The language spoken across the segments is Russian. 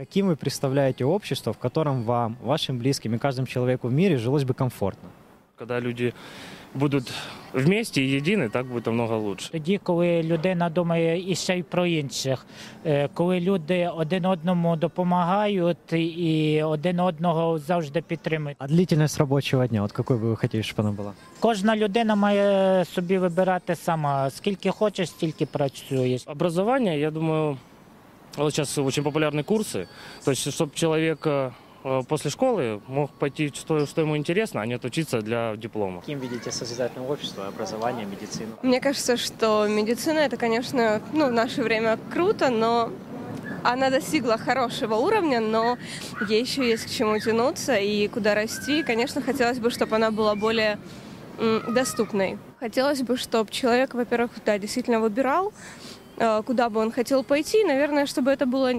Каким вы представляете общество, в котором вам, вашим близким и каждому человеку в мире жилось бы комфортно? Когда люди будут вместе и едины, так будет намного лучше. Тоді, коли людина думає і ще й про інших, Е, коли люди один одному допомагають і один одного завжди підтримують. А длительность рабочего дня, вот какой бы вы хотели, чтобы она была? Кожна людина має собі вибирати сама, скільки хочеш, стільки працюєш. Образование, я думаю, вот сейчас очень популярны курсы, то есть чтобы человек э, после школы мог пойти, что, что ему интересно, а не отучиться для диплома. Каким видите созидательное общество, образование, медицину? Мне кажется, что медицина это, конечно, ну, в наше время круто, но она достигла хорошего уровня, но ей еще есть к чему тянуться и куда расти. И, конечно, хотелось бы, чтобы она была более доступной. Хотелось бы, чтобы человек, во-первых, да, действительно выбирал, куда бы он хотел пойти. Наверное, чтобы это было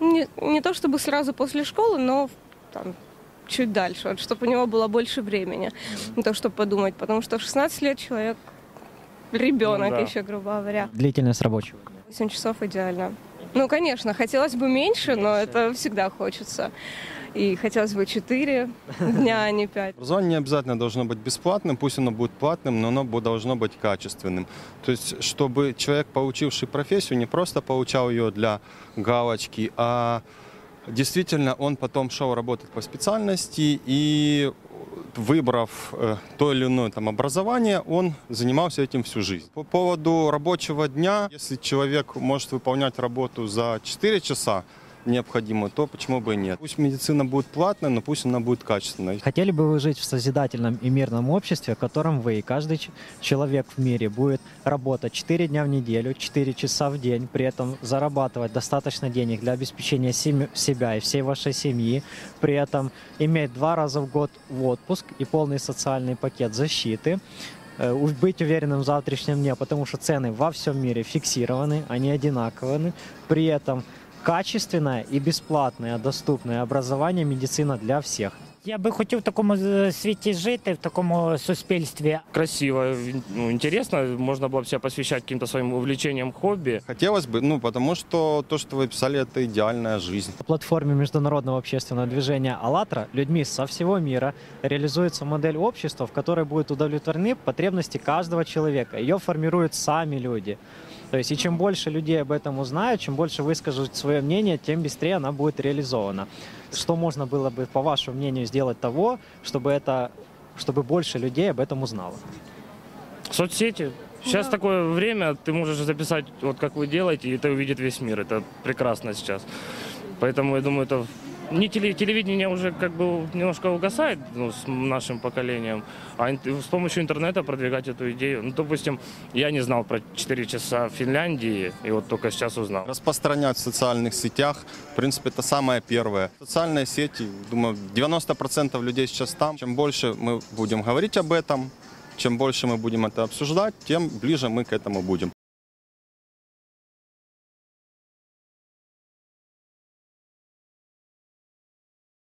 не, не то чтобы сразу после школы, но там, чуть дальше, вот, чтобы у него было больше времени на то, чтобы подумать. Потому что в 16 лет человек ребенок Ну да. еще, грубо говоря. Длительность рабочего дня. 8 часов идеально. Ну, конечно, хотелось бы меньше, но это всегда хочется. И хотелось бы 4 дня, а не 5. Образование не обязательно должно быть бесплатным, пусть оно будет платным, но оно должно быть качественным. То есть, чтобы человек, получивший профессию, не просто получал ее для галочки, а действительно он потом шел работать по специальности и выбрав э, то или иное там образование, он занимался этим всю жизнь. По поводу рабочего дня, если человек может выполнять работу за 4 часа, необходимо, то почему бы и нет. Пусть медицина будет платная, но пусть она будет качественной. Хотели бы вы жить в созидательном и мирном обществе, в котором вы и каждый человек в мире будет работать 4 дня в неделю, 4 часа в день, при этом зарабатывать достаточно денег для обеспечения себя и всей вашей семьи, при этом иметь два раза в год в отпуск и полный социальный пакет защиты, э, быть уверенным в завтрашнем дне, потому что цены во всем мире фиксированы, они одинаковые, при этом качественное и бесплатное доступное образование, медицина для всех. Я би хотів в такому е, світі жити, в такому суспільстві. Красиво, ну, интересно, можно было бы себя посвящать каким-то своим увлечениям, хобби. Хотелось бы, ну, потому что то, что вы писали, это идеальная жизнь. На платформе международного общественного движения «АЛЛАТРА» людьми со всего мира реализуется модель общества, в которой будут удовлетворены потребности каждого человека. Ее формируют сами люди. То есть и чем больше людей об этом узнают, чем больше выскажут свое мнение, тем быстрее она будет реализована. Что можно было бы, по вашему мнению, сделать того, чтобы, это, чтобы больше людей об этом узнало? Соцсети. Сейчас такое время, ты можешь записать, вот как вы делаете, и это увидит весь мир. Это прекрасно сейчас. Поэтому я думаю, это не теле- телевидение уже как бы немножко угасает ну, с нашим поколением, а с помощью интернета продвигать эту идею. Ну, допустим, я не знал про 4 часа в Финляндии, и вот только сейчас узнал. Распространять в социальных сетях, в принципе, это самое первое. Социальные сети, думаю, 90% людей сейчас там. Чем больше мы будем говорить об этом, чем больше мы будем это обсуждать, тем ближе мы к этому будем.